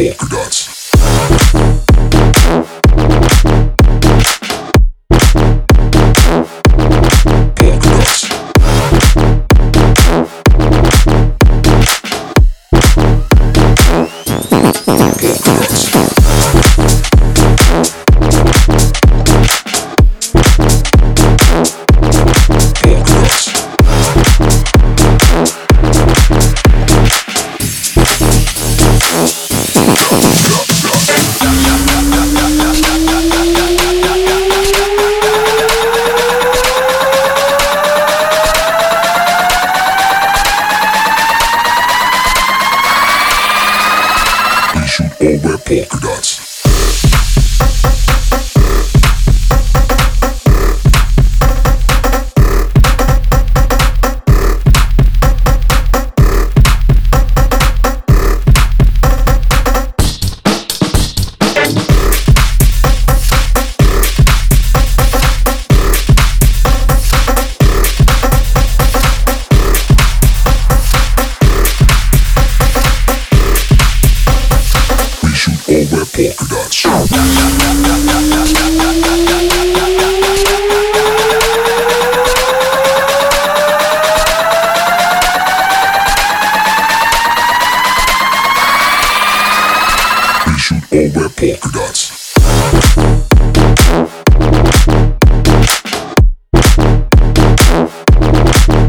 polka dots. Polka polkadot. Polka Dots.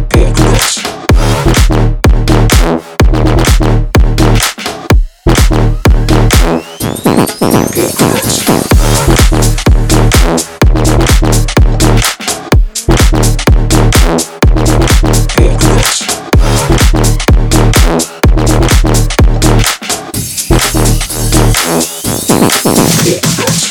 Polka Dots. Yeah.